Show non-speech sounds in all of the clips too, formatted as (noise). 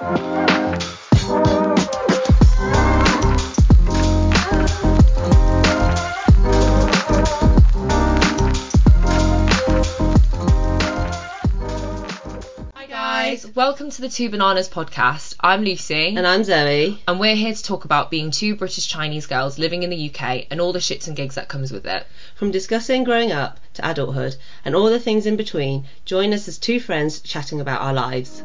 Hi welcome to the Two Bananas podcast. I'm Lucy, And I'm Zoe. and we're here to talk about being two British Chinese girls living in the UK and all the shits and gigs that comes with it. From discussing growing up to adulthood and all the things in between, join us as two friends chatting about our lives.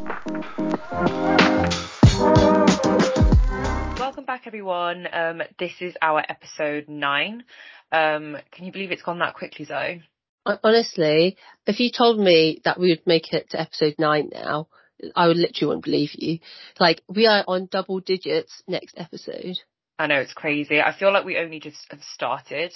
Welcome back, everyone. Um, this is our episode nine. Um, can you believe it's gone that quickly, Zoe? Honestly, if you told me that we would make it to episode nine now, I would literally wouldn't believe you. Like, we are on double digits next episode. I know it's crazy. I feel like we only just have started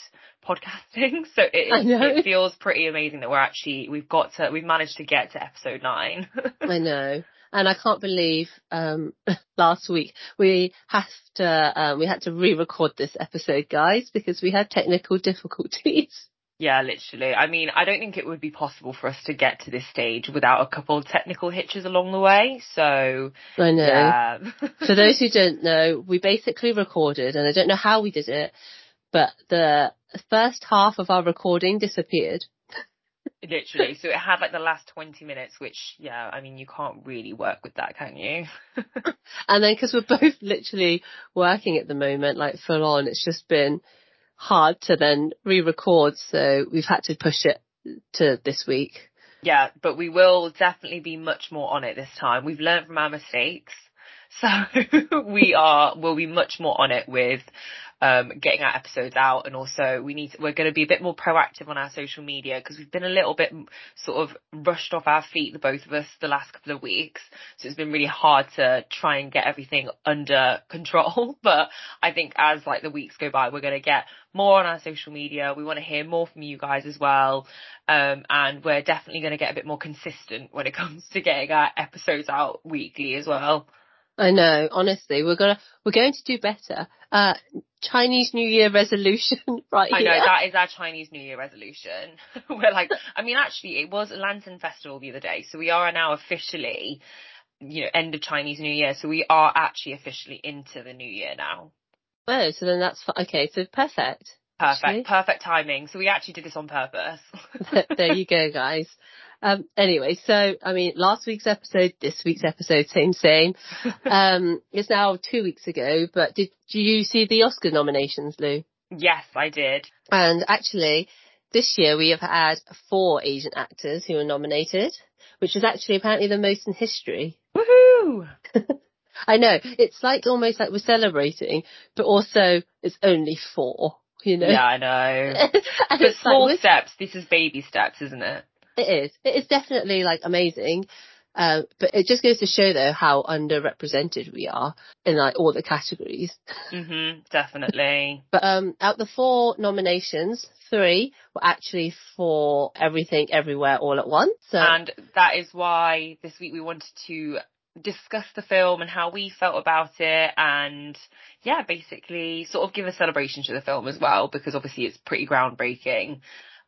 podcasting, (laughs) so it, it feels pretty amazing that we're actually we've got to we've managed to get to episode nine. (laughs) I know. And I can't believe, um, (laughs) last week we have to, um, we had to re-record this episode, guys, because we had technical difficulties. Yeah, literally. I mean, I don't think it would be possible for us to get to this stage without a couple of technical hitches along the way. So I know. yeah, For those who don't know, we basically recorded, and I don't know how we did it, but the first half of our recording disappeared. Literally. So it had like the last 20 minutes, which, yeah, I mean, you can't really work with that, can you? (laughs) And then because we're both literally working at the moment, like full on, it's just been hard to then re-record. So we've had to push it to this week. Yeah, but we will definitely be much more on it this time. We've learned from our mistakes. So (laughs) we are, will be much more on it with, um, getting our episodes out and also we need to, we're going to be a bit more proactive on our social media because we've been a little bit sort of rushed off our feet, the both of us, the last couple of weeks. So it's been really hard to try and get everything under control. (laughs) But I think as like the weeks go by, we're going to get more on our social media. We want to hear more from you guys as well. Um, and we're definitely going to get a bit more consistent when it (laughs) comes to getting our episodes out weekly as well. I know, honestly, we're gonna, we're going to do better. Uh, Chinese New Year resolution (laughs) right I know that is our Chinese New Year resolution. (laughs) we're like, I mean, actually, it was Lantern Festival the other day, so we are now officially, you know, end of Chinese New Year. So we are actually officially into the new year now. Oh, so then that's, okay, so perfect. Perfect, Actually. perfect timing. So we actually did this on purpose. (laughs) there you go, guys. Um, anyway, so, I mean, last week's episode, this week's episode, same, same. (laughs) Um, it's now two weeks ago, but did, you see the Oscar nominations, Lou? yes, I did. And actually, this year we have had four Asian actors who were nominated, which is actually apparently the most in history. Woohoo! (laughs) I know, it's like almost like we're celebrating, but also it's only four, you know? Yeah, I know. (laughs) But small like, steps. This is baby steps, isn't it? It is. It is definitely like amazing. Um, but it just goes to show though how underrepresented we are in like all the categories. Mhm, definitely. (laughs) But um, out of the four nominations, three were actually for everything, everywhere, all at once. So and that is why this week we wanted to discuss the film and how we felt about it and yeah, basically sort of give a celebration to the film as well because obviously it's pretty groundbreaking.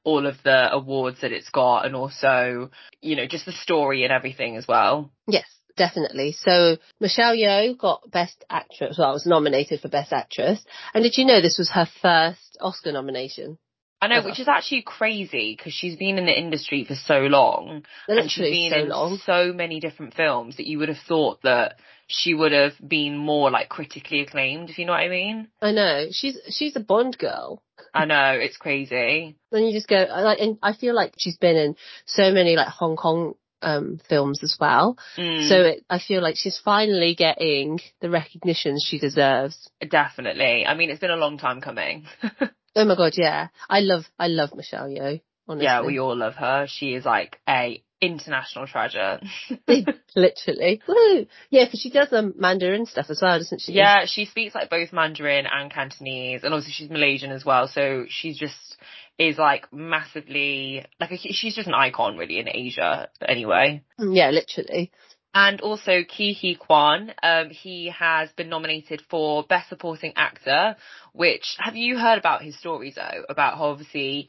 All of the awards that it's got and also, you know, just the story and everything as well. yes, definitely. So Michelle Yeoh got Best Actress. Well, I was nominated for Best Actress. And did you know this was her first Oscar nomination? I know, which is actually crazy because she's been in the industry for so long and she's been so in long. so many different films that you would have thought that she would have been more like critically acclaimed, if you know what I mean. I know. She's she's a Bond girl. I know, it's crazy. Then you just go I like, and I feel like she's been in so many like Hong Kong um films as well. Mm, So it, I feel like she's finally getting the recognition she deserves. definitely. I mean, it's been a long time coming. (laughs) Oh my god, yeah. I love I love Michelle Yeoh. Honestly, yeah, we all love her. She is like a international treasure. (laughs) literally. Woo! Yeah, because she does um, Mandarin stuff as well, doesn't she? yeah, she speaks like both Mandarin and Cantonese, and also she's Malaysian as well. So she's just is like massively like a, she's just an icon really in Asia. Anyway. Yeah, literally. And also Ke Huy Quan, um, he has been nominated for Best Supporting Actor, which, have you heard about his story though? About how obviously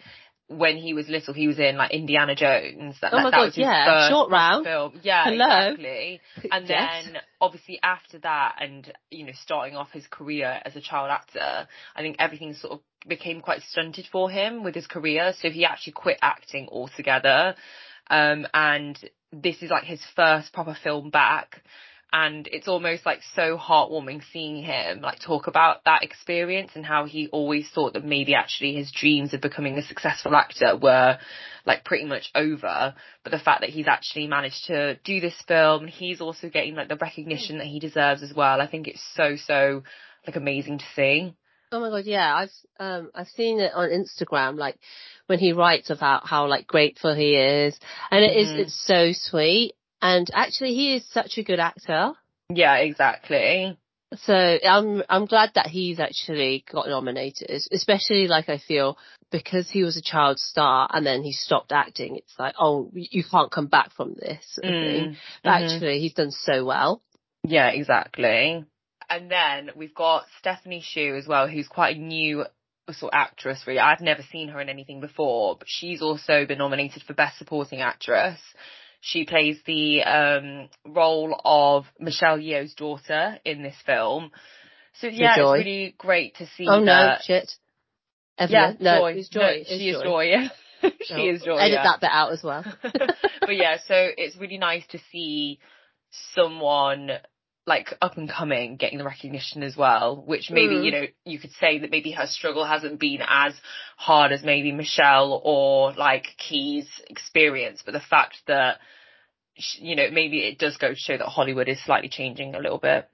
when he was little, he was in like Indiana Jones. That, Oh my that God, was his yeah, first Short Round. film. Yeah, Hello. exactly. And Yes. then obviously after that, and you know, starting off his career as a child actor, I think everything sort of became quite stunted for him with his career. So he actually quit acting altogether. Um, and this is like his first proper film back. And it's almost like so heartwarming seeing him like talk about that experience and how he always thought that maybe actually his dreams of becoming a successful actor were like pretty much over. But the fact that he's actually managed to do this film, and he's also getting like the recognition that he deserves as well. I think it's so, so like amazing to see. Oh my god, yeah, I've um I've seen it on Instagram, like when he writes about how like grateful he is, and it is Mhm. it's so sweet. And actually, he is such a good actor. Yeah, exactly. So I'm I'm glad that he's actually got nominated, especially like I feel because he was a child star and then he stopped acting. It's like oh you can't come back from this sort of. Mm, But mhm. actually, he's done so well. Yeah, exactly. And then we've got Stephanie Hsu as well, who's quite a new sort of actress really. I've never seen her in anything before, but she's also been nominated for Best Supporting Actress. She plays the um role of Michelle Yeoh's daughter in this film. So yeah, it's really great to see Oh no, that. shit. yeah, no, Joy. it's Joy. No, it's she is Joy. Joy, yeah. (laughs) she Oh, is Joy. Edit yeah. that bit out as well. (laughs) but yeah, so it's really nice to see someone like up and coming getting the recognition as well, which maybe, Mm. you know, you could say that maybe her struggle hasn't been as hard as maybe Michelle or like Ke's experience, but the fact that, you know, maybe it does go to show that Hollywood is slightly changing a little bit.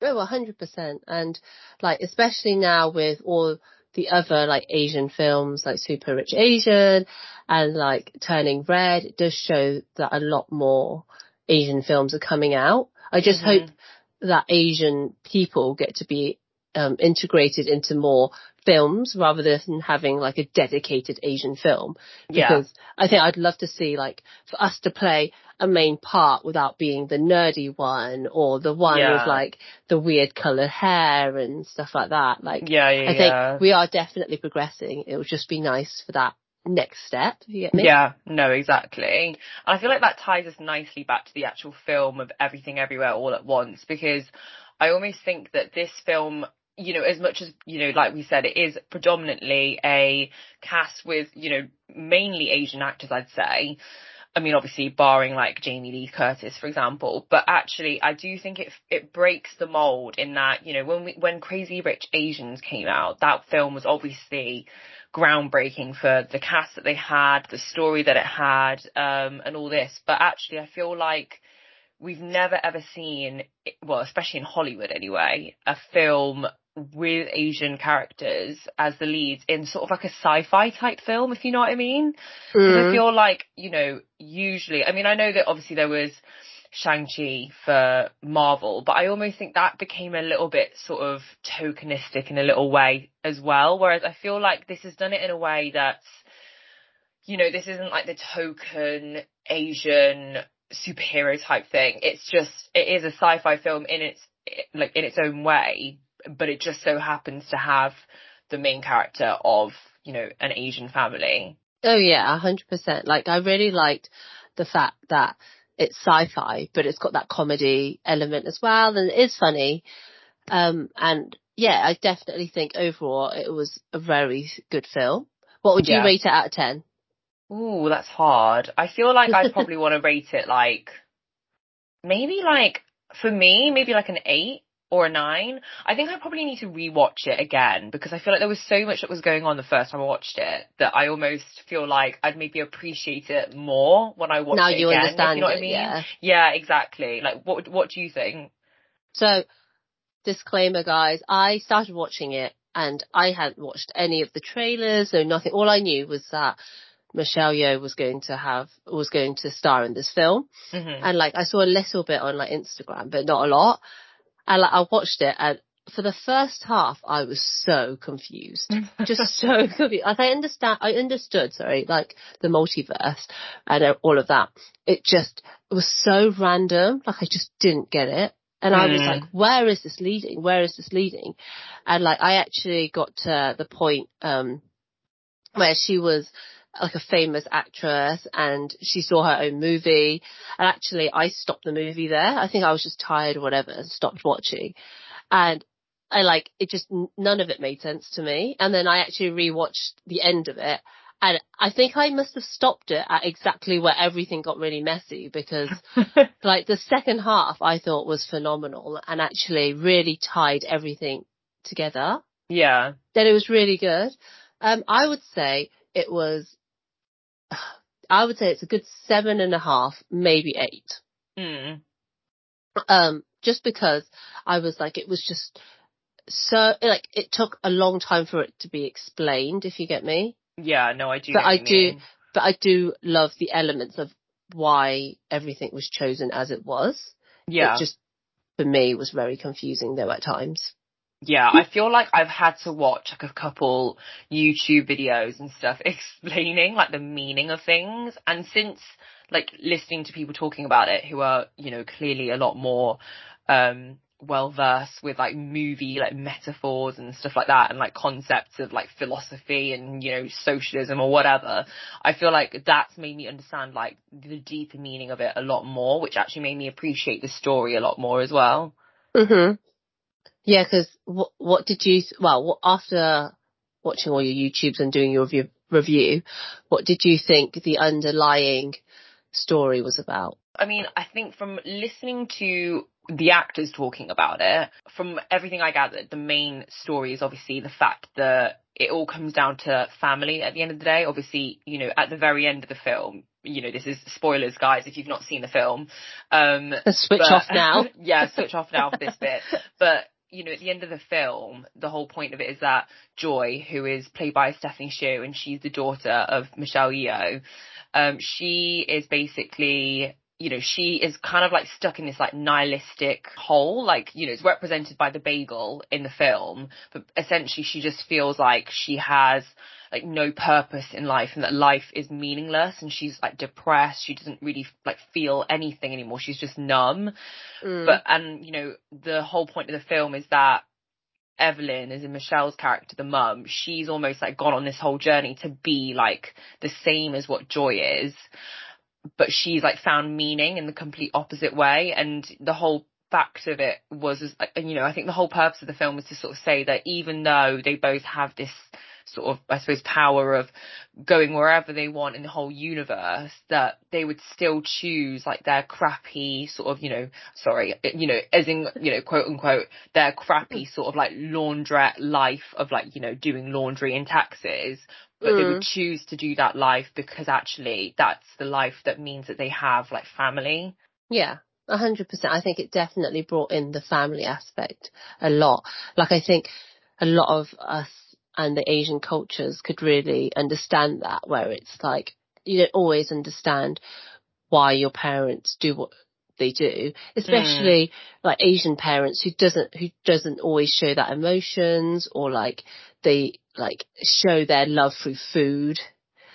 Oh, a hundred percent. And like, especially now with all the other like Asian films, like Super Rich Asian and like Turning Red, it does show that a lot more Asian films are coming out. I just Mhm. hope that Asian people get to be um, integrated into more films rather than having like a dedicated Asian film. Yeah. Because I think I'd love to see like for us to play a main part without being the nerdy one or the one Yeah. with like the weird coloured hair and stuff like that. Like Yeah, yeah, I think yeah. we are definitely progressing. It would just be nice for that next step. Yeah, no, exactly. And I feel like that ties us nicely back to the actual film of Everything Everywhere All at Once because I almost think that this film, you know, as much as, you know, like we said, it is predominantly a cast with, you know, mainly Asian actors, I'd say. I mean, obviously barring like Jamie Lee Curtis, for example, but actually I do think it, it breaks the mold in that, you know, when we, when Crazy Rich Asians came out, that film was obviously groundbreaking for the cast that they had, the story that it had, um, and all this. But actually, I feel like we've never ever seen, well, especially in Hollywood anyway, a film with Asian characters as the leads in sort of like a sci-fi type film, if you know what I mean. Because I Mm. feel like, you know, usually, I mean, I know that obviously there was Shang-Chi for Marvel, but I almost think that became a little bit sort of tokenistic in a little way as well. Whereas I feel like this has done it in a way that's, you know, this isn't like the token Asian superhero type thing. It's just, it is a sci-fi film in its, like in its own way, but it just so happens to have the main character of, you know, an Asian family. Oh yeah, a hundred percent. Like I really liked the fact that it's sci-fi, but it's got that comedy element as well, and it is funny. Um, and yeah, I definitely think overall it was a very good film. What would you Yeah. rate it out of ten? Ooh, that's hard. I feel like I'd probably (laughs) want to rate it like, maybe like, for me, maybe like an eight or a nine. I think I probably need to rewatch it again because I feel like there was so much that was going on the first time I watched it that I almost feel like I'd maybe appreciate it more when I watch now it you again. understand you know what it, I mean? yeah. Yeah, exactly. Like, what what do you think? So, disclaimer, guys, I started watching it and I hadn't watched any of the trailers, no nothing. All I knew was that Michelle Yeoh was going to have was going to star in this film. hmm and like I saw a little bit on like Instagram, but not a lot. And like I watched it, and for the first half, I was so confused, (laughs) just so confused. Like I understand, I understood, sorry, like the multiverse and uh, all of that. It just it was so random, like I just didn't get it. And I was Mm. like, where is this leading? Where is this leading? And like I actually got to the point um where she was like a famous actress and she saw her own movie. And actually I stopped the movie there. I think I was just tired or whatever and stopped watching. And I like, it just, none of it made sense to me. And then I actually rewatched the end of it. And I think I must have stopped it at exactly where everything got really messy because (laughs) like the second half I thought was phenomenal and actually really tied everything together. Yeah. That it was really good. Um, I would say it was, I would say it's a good seven and a half, maybe eight. Mm. Um, just because I was like, it was just so, like, it took a long time for it to be explained, if you get me. Yeah, no, I do. But I do, but I do love the elements of why everything was chosen as it was. Yeah. It just, for me, was very confusing though at times. Yeah, I feel like I've had to watch like a couple YouTube videos and stuff (laughs) explaining like the meaning of things. And since like listening to people talking about it who are, you know, clearly a lot more, um, well versed with like movie like metaphors and stuff like that and like concepts of like philosophy and you know socialism or whatever i feel like that's made me understand like the deeper meaning of it a lot more which actually made me appreciate the story a lot more as well Mhm. Yeah, because what what did you? Well, after watching all your YouTubes and doing your review, review, what did you think the underlying story was about? I mean, I think from listening to the actors talking about it, from everything I gathered, the main story is obviously the fact that it all comes down to family at the end of the day. Obviously, you know, at the very end of the film, you know, this is spoilers, guys, if you've not seen the film. Um, (laughs) Switch but- off now. (laughs) yeah, switch off now for this bit. (laughs) But you know, at the end of the film, the whole point of it is that Joy, who is played by Stephanie Hsu, and she's the daughter of Michelle Yeoh, um, she is basically, you know, she is kind of like stuck in this like nihilistic hole. Like, you know, it's represented by the bagel in the film, but essentially she just feels like she has like no purpose in life and that life is meaningless and she's like depressed. She doesn't really like feel anything anymore. She's just numb. Mm. But and you know the whole point of the film is that Evelyn, is in Michelle's character, the mum, she's almost like gone on this whole journey to be like the same as what Joy is, but she's like found meaning in the complete opposite way. And the whole fact of it was, and you know, I think the whole purpose of the film was to sort of say that even though they both have this sort of, I suppose, power of going wherever they want in the whole universe, that they would still choose like their crappy sort of, you know, sorry, you know, as in, you know, quote unquote, their crappy mm. sort of like laundrette life of like, you know, doing laundry and taxes. But they would mm. choose to do that life because actually that's the life that means that they have like family. Yeah, a hundred percent. I think it definitely brought in the family aspect a lot. Like I think a lot of us and the Asian cultures could really understand that where it's like you don't always understand why your parents do what they do, especially like Asian parents who doesn't who doesn't always show that emotions or like they like show their love through food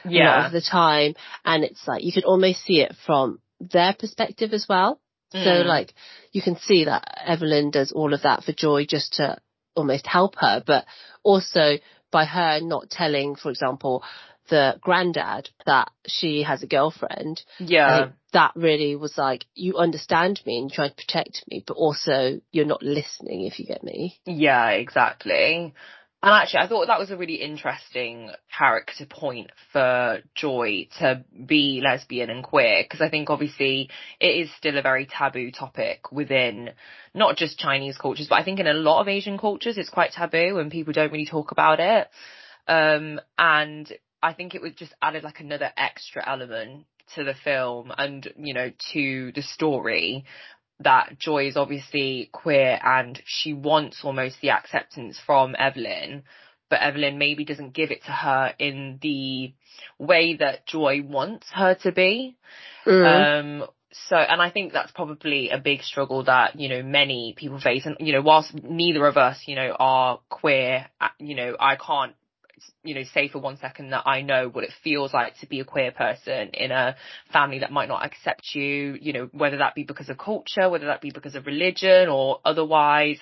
a lot of the time and it's like you can almost see it from their perspective as well. So Mm. like you can see that Evelyn does all of that for Joy just to almost help her, but also by her not telling, for example, the granddad that she has a girlfriend, Yeah. that really was like, you understand me and you try to protect me, but also you're not listening if you get me. Yeah, exactly. And actually, I thought that was a really interesting character point for Joy to be lesbian and queer, because I think obviously it is still a very taboo topic within not just Chinese cultures, but I think in a lot of Asian cultures it's quite taboo and people don't really talk about it. Um, and I think it was just added like another extra element to the film and, you know, to the story that Joy is obviously queer and she wants almost the acceptance from Evelyn, but Evelyn maybe doesn't give it to her in the way that Joy wants her to be. Mm. Um, so, and I think that's probably a big struggle that, you know, many people face. And, you know, whilst neither of us, you know, are queer, uh, you know, I can't, you know, say for one second that I know what it feels like to be a queer person in a family that might not accept you, you know, whether that be because of culture, whether that be because of religion or otherwise.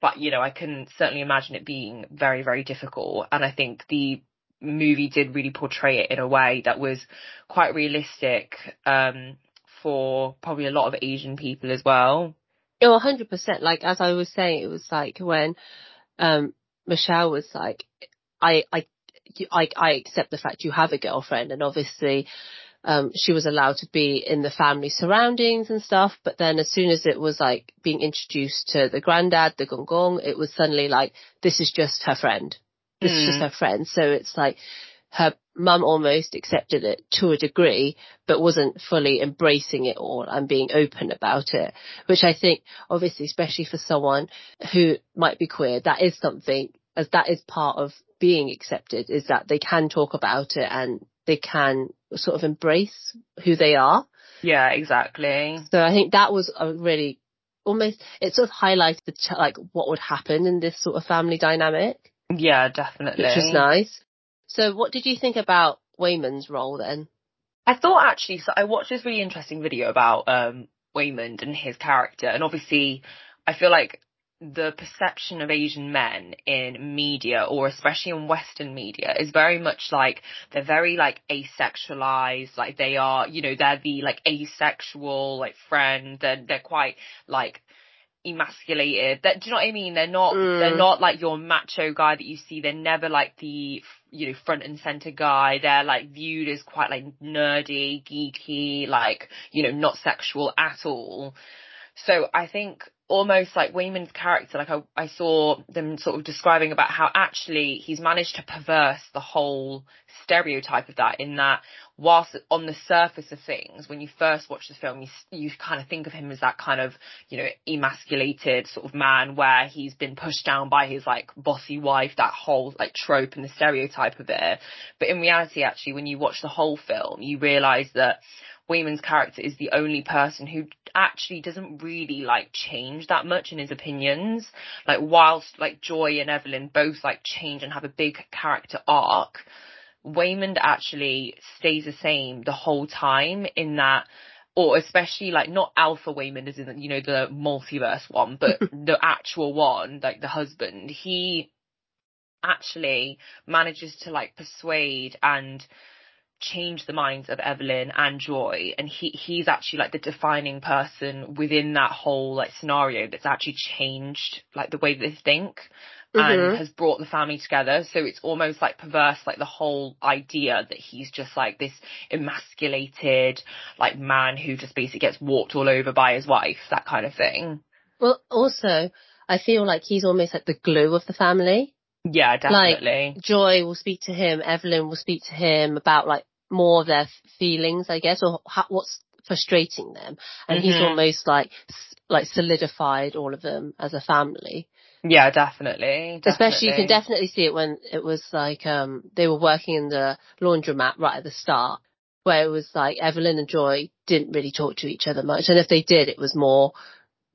But, you know, I can certainly imagine it being very, very difficult. And I think the movie did really portray it in a way that was quite realistic um, for probably a lot of Asian people as well. Oh, 100%. Like, as I was saying, it was like when, um, Michelle was like, I, I, I, I accept the fact you have a girlfriend and obviously, um, she was allowed to be in the family surroundings and stuff, but then as soon as it was like being introduced to the granddad, the gong gong, it was suddenly like, this is just her friend. This mm. is just her friend. So it's like, her mum almost accepted it to a degree, but wasn't fully embracing it all and being open about it, which I think obviously, especially for someone who might be queer, that is something as that is part of being accepted is that they can talk about it and they can sort of embrace who they are. Yeah, exactly. So I think that was a really almost, it sort of highlighted like what would happen in this sort of family dynamic. Yeah, definitely. Which was nice. So what did you think about Waymond's role then? I thought actually, so I watched this really interesting video about um, Waymond and his character, and obviously, I feel like the perception of Asian men in media, or especially in Western media, is very much like they're very like asexualized, like they are, you know, they're the like asexual like friend, and they're quite like emasculated. That do you know what I mean? They're not mm. they're not like your macho guy that you see. They're never like the you know front and center guy. They're like viewed as quite like nerdy, geeky, like you know not sexual at all. So I think almost like Waymond's character, like I, I saw them sort of describing about how actually he's managed to perverse the whole stereotype of that in that whilst on the surface of things, when you first watch the film, you, you kind of think of him as that kind of, you know, emasculated sort of man where he's been pushed down by his like bossy wife, that whole like trope and the stereotype of it. But in reality, actually, when you watch the whole film, you realize that Waymond's character is the only person who actually doesn't really like change that much in his opinions. Like whilst like Joy and Evelyn both like change and have a big character arc, Waymond actually stays the same the whole time in that or especially like not Alpha Waymond is in you know the multiverse one, but (laughs) the actual one, like the husband, he actually manages to like persuade and change the minds of Evelyn and Joy and he he's actually like the defining person within that whole like scenario that's actually changed like the way they think mm-hmm. and has brought the family together so it's almost like perverse like the whole idea that he's just like this emasculated like man who just basically gets walked all over by his wife that kind of thing well also I feel like he's almost like the glue of the family yeah, definitely. Like Joy will speak to him, Evelyn will speak to him about like more of their feelings, I guess, or ha- what's frustrating them. And mm-hmm. he's almost like like solidified all of them as a family. Yeah, definitely, definitely. Especially you can definitely see it when it was like um they were working in the laundromat right at the start where it was like Evelyn and Joy didn't really talk to each other much and if they did it was more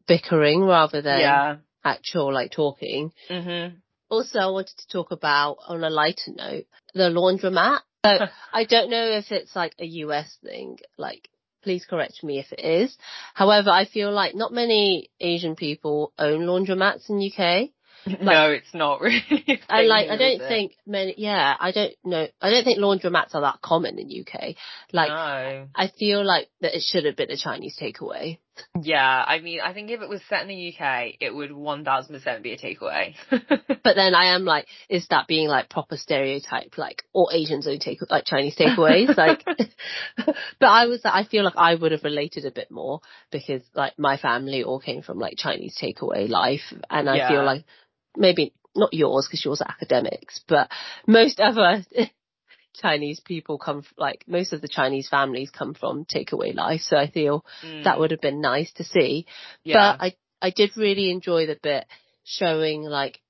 bickering rather than yeah. actual like talking. Mm-hmm. Also, I wanted to talk about, on a lighter note, the laundromat. So (laughs) I don't know if it's like a US thing, like please correct me if it is. However, I feel like not many Asian people own laundromats in UK. (laughs) Like, no, it's not really. I like, I don't think many, yeah, I don't know, I don't think laundromats are that common in UK. Like, no. I feel like that it should have been a Chinese takeaway. Yeah, I mean, I think if it was set in the UK, it would 1000% be a takeaway. (laughs) but then I am like, is that being like proper stereotype? Like, all Asians only take, like Chinese takeaways? (laughs) like, (laughs) but I was, I feel like I would have related a bit more because like my family all came from like Chinese takeaway life and I yeah. feel like maybe not yours because yours are academics, but most other Chinese people come, like most of the Chinese families come from takeaway life. So I feel mm. that would have been nice to see. Yeah. But I, I did really enjoy the bit showing like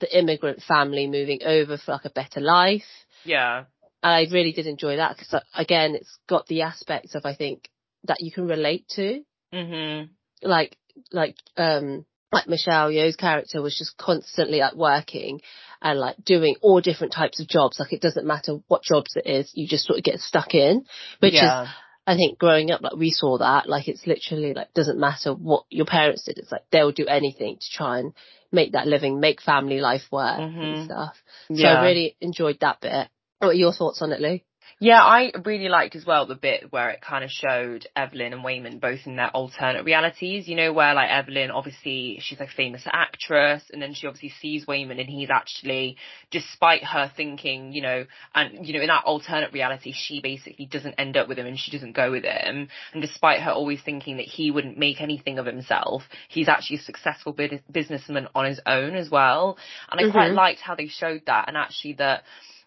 the immigrant family moving over for like a better life. Yeah. And I really did enjoy that because uh, again, it's got the aspects of, I think, that you can relate to. Mm-hmm. Like, like, um, like Michelle Yeoh's character was just constantly like working and like doing all different types of jobs. Like it doesn't matter what jobs it is, you just sort of get stuck in, which yeah. is, I think growing up, like we saw that, like it's literally like doesn't matter what your parents did. It's like they'll do anything to try and make that living, make family life work mm-hmm. and stuff. So yeah. I really enjoyed that bit. What are your thoughts on it, Lou? Yeah, I really liked as well the bit where it kind of showed Evelyn and Waymond both in their alternate realities. You know, where like Evelyn, obviously, she's a famous actress, and then she obviously sees Waymond, and he's actually, despite her thinking, you know, and you know, in that alternate reality, she basically doesn't end up with him, and she doesn't go with him, and despite her always thinking that he wouldn't make anything of himself, he's actually a successful businessman on his own as well. And I mm-hmm. quite liked how they showed that, and actually that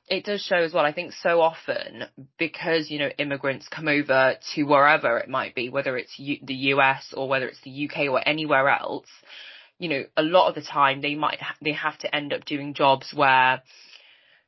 it does show as well. I think so often because you know immigrants come over to wherever it might be, whether it's U- the US or whether it's the UK or anywhere else. You know, a lot of the time they might ha- they have to end up doing jobs where,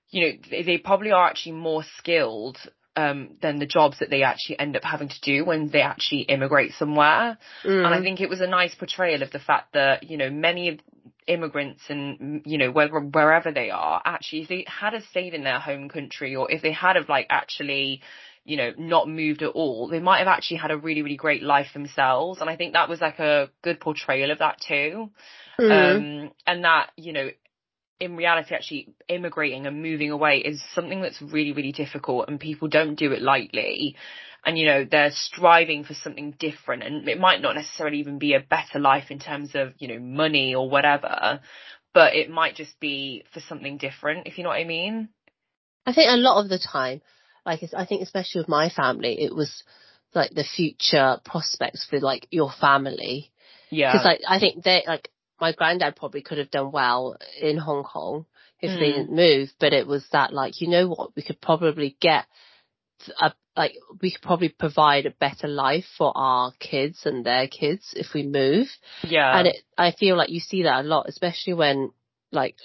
you know, they, they probably are actually more skilled um, than the jobs that they actually end up having to do when they actually immigrate somewhere. Mm. And I mm. think it was a nice portrayal of the fact that, you know, many of immigrants and, you know, whether, wherever they are, actually, if they had have stayed in their home country or if they had have like actually, you know, not moved at all, they might have actually had a really, really great life themselves. And I think that was like a good portrayal of that too. Mm. Um, and that, you know, in reality actually immigrating and moving away is something that's really, really difficult and people don't do it lightly. And, you know, they're striving for something different and it might not necessarily even be a better life in terms of, you know, money or whatever, but it might just be for something different, if you know what I mean. I think a lot of the time, like, I think especially with my family, it was like the future prospects for like your family. Yeah. Cause like, I think they, like, my granddad probably could have done well in Hong Kong if mm. they hmm. didn't move, but it was that like, you know what, we could probably get a, like, we could probably provide a better life for our kids and their kids if we move. Yeah. And it, I feel like you see that a lot, especially when like,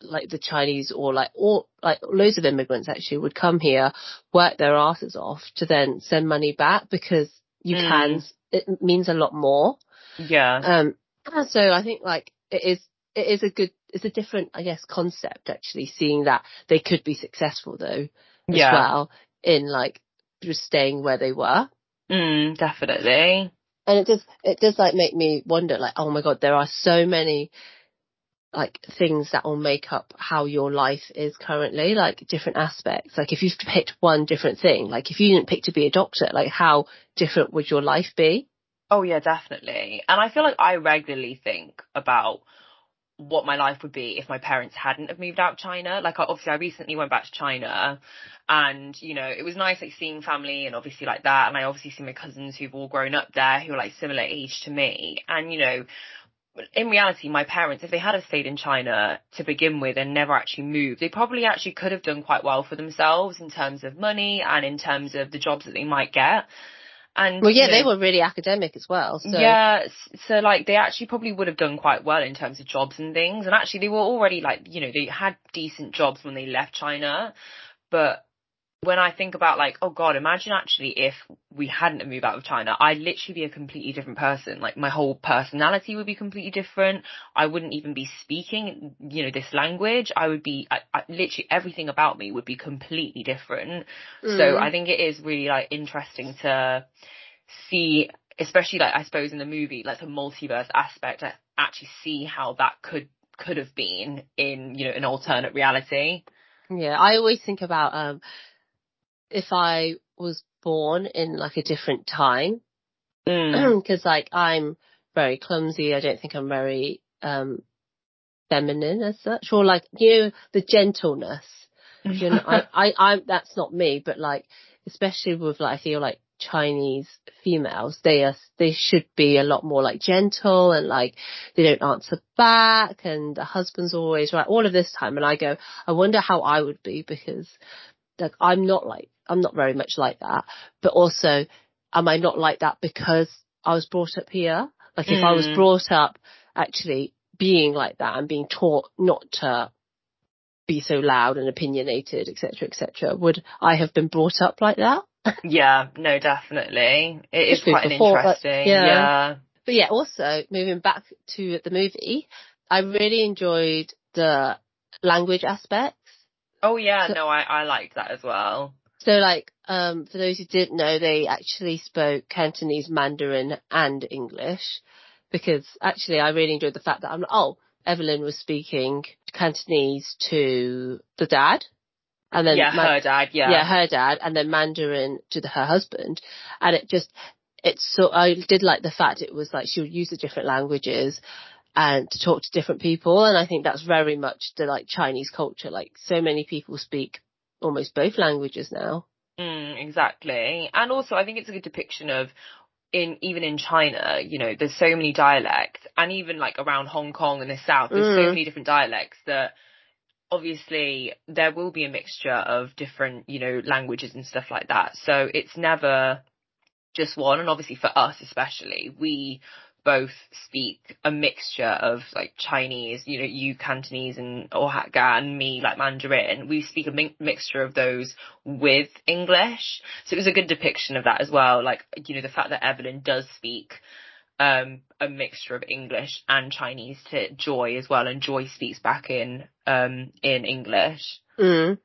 like the Chinese or like all like loads of immigrants actually would come here, work their asses off to then send money back because you mm. can. It means a lot more. Yeah. Um, so I think like it is it is a good it's a different I guess concept actually seeing that they could be successful though as yeah. well in like just staying where they were. Mm, definitely. And it does it does like make me wonder like oh my god there are so many like things that will make up how your life is currently, like different aspects. Like if you've picked one different thing, like if you didn't pick to be a doctor, like how different would your life be? Oh yeah, definitely. And I feel like I regularly think about what my life would be if my parents hadn't have moved out of China. Like obviously I recently went back to China and, you know, it was nice like seeing family and obviously like that. And I obviously see my cousins who've all grown up there who are like similar age to me. And, you know, in reality, my parents, if they had have stayed in China to begin with and never actually moved, they probably actually could have done quite well for themselves in terms of money and in terms of the jobs that they might get. And well, yeah, you know, they were really academic as well. So. Yeah, so like they actually probably would have done quite well in terms of jobs and things. And actually, they were already like you know they had decent jobs when they left China, but when I think about like, oh god, imagine actually if we hadn't moved out of China, I'd literally be a completely different person. Like my whole personality would be completely different. I wouldn't even be speaking, you know, this language. I would be, I, I, literally everything about me would be completely different. Mm. So I think it is really like interesting to see, especially like I suppose in the movie, like the multiverse aspect, I actually see how that could could have been in you know an alternate reality. Yeah, I always think about um if I was born in like a different time. (clears throat) Mm. (clears throat) Cause like I'm very clumsy. I don't think I'm very, um, feminine as such or like, you know, the gentleness. You know, I, (laughs) I, I, that's not me, but like, especially with like, I feel like Chinese females, they are, they should be a lot more like gentle and like they don't answer back and the husband's always right all of this time. And I go, I wonder how I would be because like I'm not like I'm not very much like that. But also, am I not like that because I was brought up here? Like if mm. I was mm. brought up actually being like that and being taught not to be so loud and opinionated, etc., etc., would I have been brought up like that? yeah, no, definitely. It is quite an interesting. yeah. yeah. But yeah, also moving back to the movie, I really enjoyed the language aspects. Oh yeah, so, no, I I liked that as well. So like, um, for those who didn't know, they actually spoke Cantonese, Mandarin and English because actually I really enjoyed the fact that I'm, oh, Evelyn was speaking Cantonese to the dad and then yeah, her dad, yeah. yeah, her dad, and then Mandarin to the, her husband, and it just it's so I did like the fact it was like she would use the different languages and to talk to different people, and I think that's very much the like Chinese culture. Like so many people speak almost both languages now. Mm, exactly. And also I think it's a good depiction of in even in China, you know, there's so many dialects and even like around Hong Kong and the South, there's so Mm. many different dialects that obviously there will be a mixture of different, you know, languages and stuff like that. So it's never just one and obviously for us especially, we both speak a mixture of like Chinese, you know, you Cantonese and or Hakka and me like Mandarin. We speak a mi- mixture of those with English. So it was a good depiction of that as well. Like, you know, the fact that Evelyn does speak um a mixture of English and Chinese to Joy as well and Joy speaks back in um in English. Mm.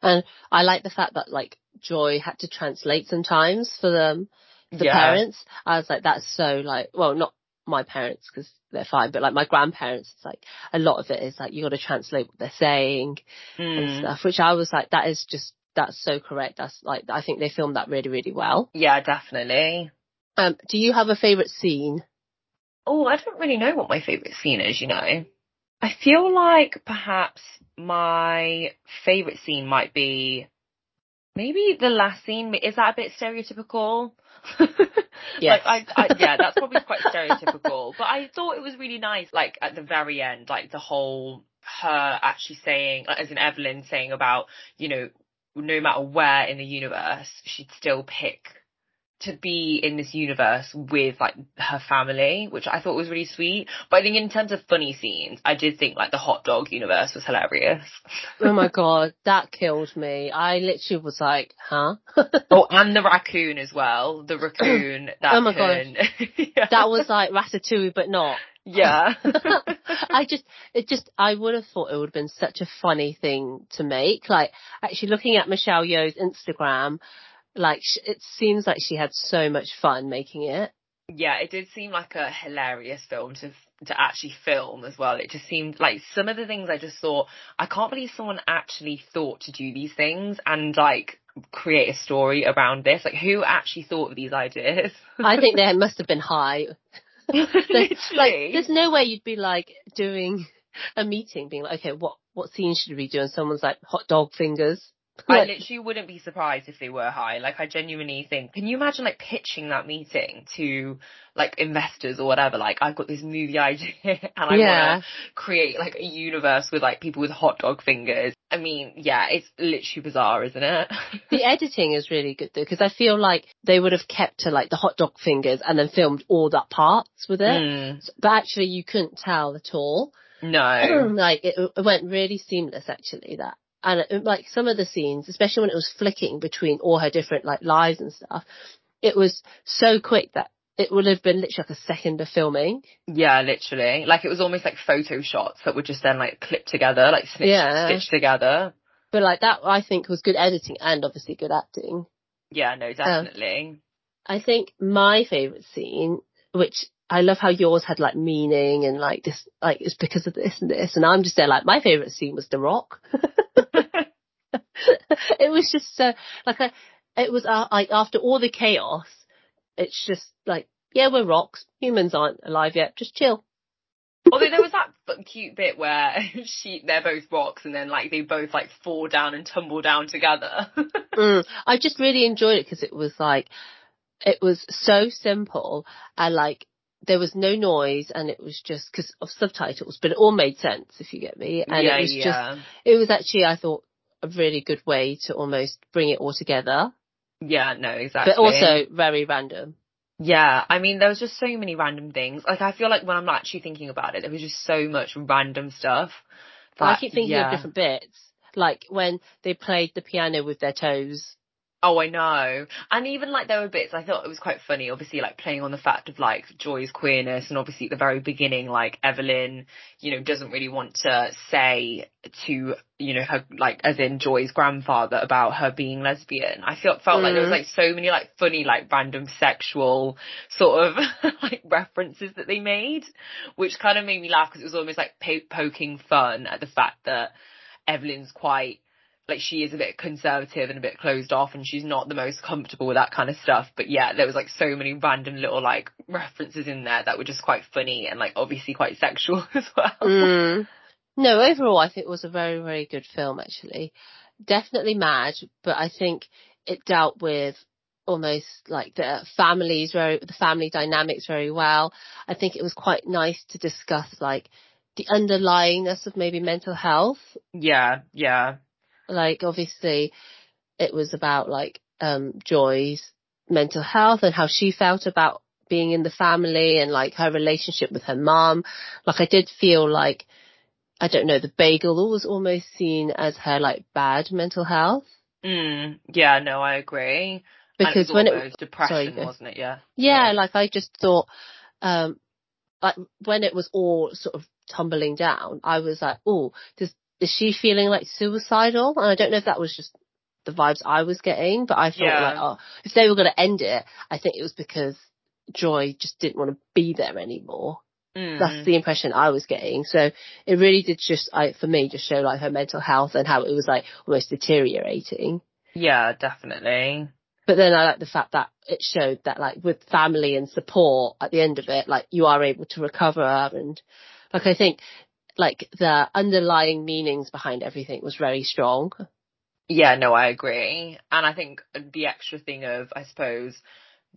And I like the fact that like Joy had to translate sometimes for them, the yeah. parents. I was like, that's so like, well, not my parents because they're fine, but like my grandparents, it's like a lot of it is like you got to translate what they're saying and Mm. stuff, which I was like, that is just, that's so correct. That's like, I think they filmed that really, really well. Yeah, definitely. Um, do you have a favourite scene? Oh, I don't really know what my favourite scene is, you know. I feel like perhaps my favourite scene might be maybe the last scene. Is that a bit stereotypical? (laughs) Yes. Like I, I yeah, that's probably quite stereotypical. But I thought it was really nice, like at the very end, like the whole her actually saying, as in Evelyn saying about, you know, no matter where in the universe, she'd still pick to be in this universe with like her family, which I thought was really sweet. But I think in terms of funny scenes, I did think like the hot dog universe was hilarious. oh my (laughs) god, that killed me. I literally was like, huh? oh, (laughs) and the raccoon as well. The raccoon (clears throat) that Oh my god, (laughs) yeah. that was like Ratatouille, but not. yeah. I just, it just, I would have thought it would have been such a funny thing to make. Like, actually looking at Michelle Yeoh's Instagram, like, sh- it seems like she had so much fun making it. yeah, it did seem like a hilarious film to to actually film as well. It just seemed like some of the things I just thought, I can't believe someone actually thought to do these things and like create a story around this. Like who actually thought of these ideas? (laughs) I think they must have been high. (laughs) Like, Literally. there's no way you'd be like doing a meeting being like, okay, what, what scene should we do? And someone's like, hot dog fingers. I literally wouldn't be surprised if they were high. Like I genuinely think, can you imagine like pitching that meeting to like investors or whatever? Like I've got this movie (laughs) idea and I Yeah. want to create like a universe with like people with hot dog fingers. I mean, yeah, it's literally bizarre, isn't it? (laughs) The editing is really good though, because I feel like they would have kept to like the hot dog fingers and then filmed all that parts with it. Mm, But actually you couldn't tell at all. no. (clears throat) like it, it went really seamless actually that. And it, like some of the scenes, especially when it was flicking between all her different like lives and stuff, it was so quick that it would have been literally like a second of filming. Yeah, literally. Like it was almost like photo shots that were just then like clipped together, like snitched, Yeah. stitched together. But like that I think was good editing and obviously good acting. Yeah, no, um, definitely. I think my favourite scene, which I love how yours had like meaning and like this, like it's because of this and this, and I'm just there like my favourite scene was The Rock. (laughs) (laughs) it was just so like I, it was uh, like after all the chaos, it's just like yeah we're rocks, humans aren't alive yet, just chill. Although there was that cute bit where (laughs) she, they're both rocks and then like they both like fall down and tumble down together. (laughs) Mm. I just really enjoyed it because it was like, it was so simple and like there was no noise and it was just because of subtitles, but it all made sense if you get me. And yeah, it was just, it was actually, I thought, a really good way to almost bring it all together, Yeah, no, exactly. but also very random. Yeah, I mean, there was just so many random things. Like, I feel like when I'm actually thinking about it, there was just so much random stuff. But I keep thinking yeah. of different bits, like when they played the piano with their toes. Oh, I know. And even like there were bits I thought it was quite funny, obviously like playing on the fact of like Joy's queerness and obviously at the very beginning like Evelyn, you know, doesn't really want to say to, you know, her like as in Joy's grandfather about her being lesbian. I felt felt like there was Mhm. like so many like funny like random sexual sort of (laughs) like references that they made, which kind of made me laugh because it was almost like po- poking fun at the fact that Evelyn's quite like she is a bit conservative and a bit closed off and she's not the most comfortable with that kind of stuff. But yeah, there was like so many random little like references in there that were just quite funny and like obviously quite sexual (laughs) as well. Mm. No, overall I think it was a very, very good film actually. Definitely mad, but I think it dealt with almost like the families very, the family dynamics very well. I think it was quite nice to discuss like the underlyingness of maybe mental health. Yeah, yeah. Like obviously it was about like um Joy's mental health and how she felt about being in the family and like her relationship with her mom. Like I did feel like I don't know, the bagel was almost seen as her like bad mental health. Mm, yeah, no, I agree. Because it when it it depression, sorry, wasn't it? Yeah. Yeah, Sorry. like I just thought, um, like when it was all sort of tumbling down, I was like, oh, does, is she feeling like suicidal? And I don't know if that was just the vibes I was getting, but I felt Yeah. like, oh, if they were going to end it, I think it was because Joy just didn't want to be there anymore. Mm. That's the impression I was getting. So it really did just, I, for me, just show like her mental health and how it was like almost deteriorating. yeah, definitely. But then I like the fact that it showed that like with family and support at the end of it, like you are able to recover and like I think like the underlying meanings behind everything was very strong. Yeah, no, I agree. And I think the extra thing of, I suppose,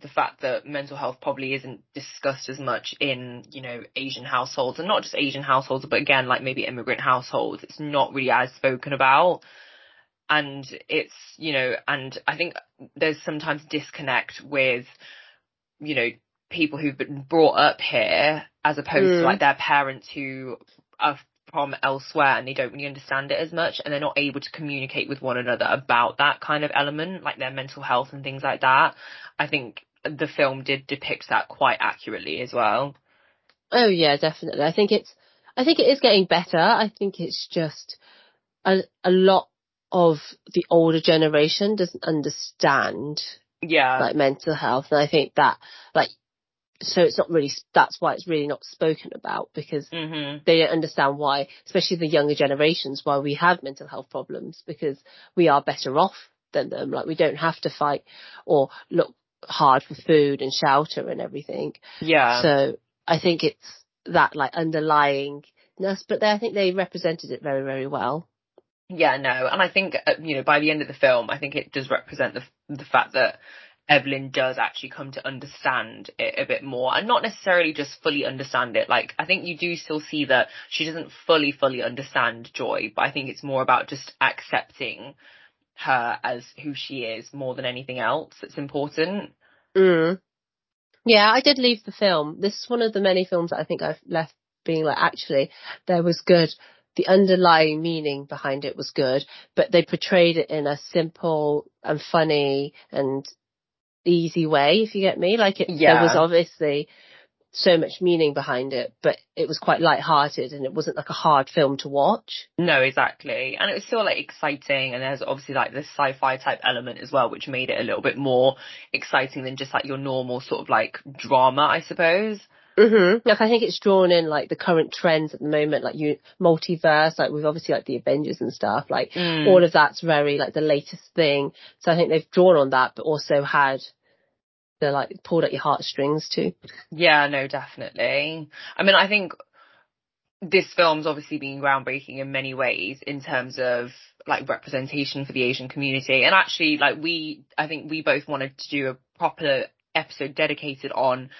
the fact that mental health probably isn't discussed as much in, you know, Asian households and not just Asian households, but again, like maybe immigrant households. It's not really as spoken about. And it's, you know, and I think there's sometimes disconnect with, you know, people who've been brought up here as opposed Mm. to like their parents who are from elsewhere and they don't really understand it as much and they're not able to communicate with one another about that kind of element, like their mental health and things like that. I think the film did depict that quite accurately as well. Oh yeah, definitely. I think it's, I think it is getting better. I think it's just a, a lot of the older generation doesn't understand Yeah. like mental health. And I think that like, so it's not really, that's why it's really not spoken about because mhm. they don't understand why, especially the younger generations, why we have mental health problems because we are better off than them. Like we don't have to fight or look hard for food and shelter and everything. Yeah. So I think it's that like underlyingness, but they, I think they represented it very, very well. Yeah, no, and I think uh, you know by the end of the film, I think it does represent the the fact that Evelyn does actually come to understand it a bit more, and not necessarily just fully understand it. Like I think you do still see that she doesn't fully fully understand Joy, but I think it's more about just accepting her as who she is more than anything else. That's important. Mm. Yeah, I did leave the film. This is one of the many films that I think I've left being like, actually, there was good. The underlying meaning behind it was good, but they portrayed it in a simple and funny and easy way, if you get me. Like it, Yeah. there was obviously so much meaning behind it, but it was quite light-hearted and it wasn't like a hard film to watch. No, exactly. And it was still like exciting and there's obviously like this sci-fi type element as well, which made it a little bit more exciting than just like your normal sort of like drama, I suppose. Mm-hmm. Like I think it's drawn in like the current trends at the moment, like you multiverse, like with obviously like the Avengers and stuff, like Mm. all of that's very like the latest thing. So I think they've drawn on that, but also had the like pulled at your heartstrings too. Yeah, no, definitely. I mean, I think this film's obviously been groundbreaking in many ways in terms of like representation for the Asian community. And actually, like we, I think we both wanted to do a proper episode dedicated on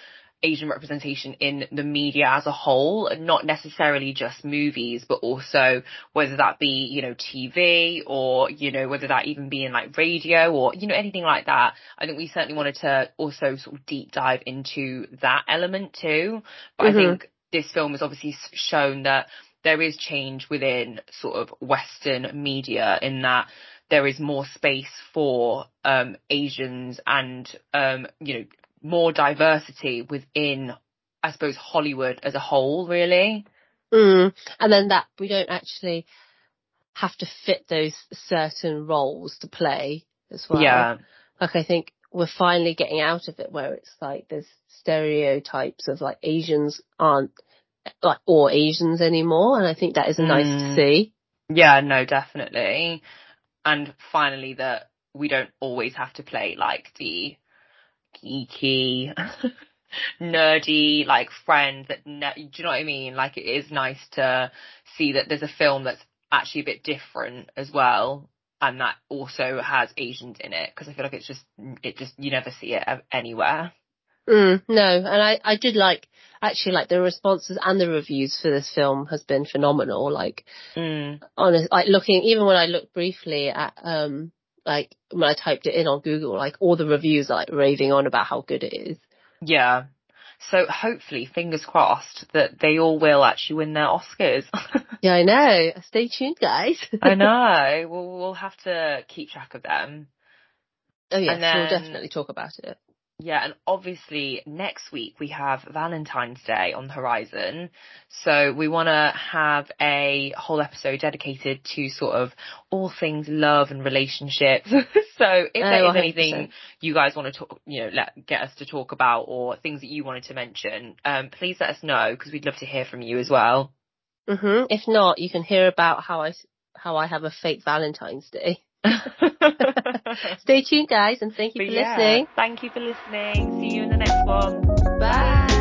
Asian representation in the media as a whole, not necessarily just movies, but also whether that be, you know, TV or, you know, whether that even be in like radio or, you know, anything like that. I think we certainly wanted to also sort of deep dive into that element too. But Mhm. I think this film has obviously shown that there is change within sort of Western media in that there is more space for um Asians and um, you know, more diversity within I suppose Hollywood as a whole, really. Mm. And then that we don't actually have to fit those certain roles to play as well. Yeah. Like I think we're finally getting out of it where it's like there's stereotypes of like Asians aren't like all Asians anymore and I think that is nice to Mm. see. Yeah, no, definitely. and finally that we don't always have to play like the geeky, (laughs) nerdy, like friend that, ne- do you know what I mean? Like it is nice to see that there's a film that's actually a bit different as well. And that also has Asians in it because I feel like it's just, it just, you never see it anywhere. Mm, no, and I, I did like, actually like the responses and the reviews for this film has been phenomenal. Like, mm. honest, like looking, even when I looked briefly at, um, like when I typed it in on Google, like all the reviews are like raving on about how good it is. Yeah. So hopefully, fingers crossed that they all will actually win their Oscars. (laughs) yeah, I know. Stay tuned, guys. I (laughs) know. We'll we'll have to keep track of them. Oh yes, then, we'll definitely talk about it. Yeah, and obviously next week we have Valentine's Day on the horizon. So we want to have a whole episode dedicated to sort of all things love and relationships. (laughs) so if there oh, is anything you guys want to talk, you know, let, get us to talk about or things that you wanted to mention, um, please let us know because we'd love to hear from you as well. Mhm. If not, you can hear about how I, how I have a fake Valentine's Day. (laughs) (laughs) Stay tuned, guys, and thank you but for yeah, listening. Thank you for listening. See you in the next one. Bye.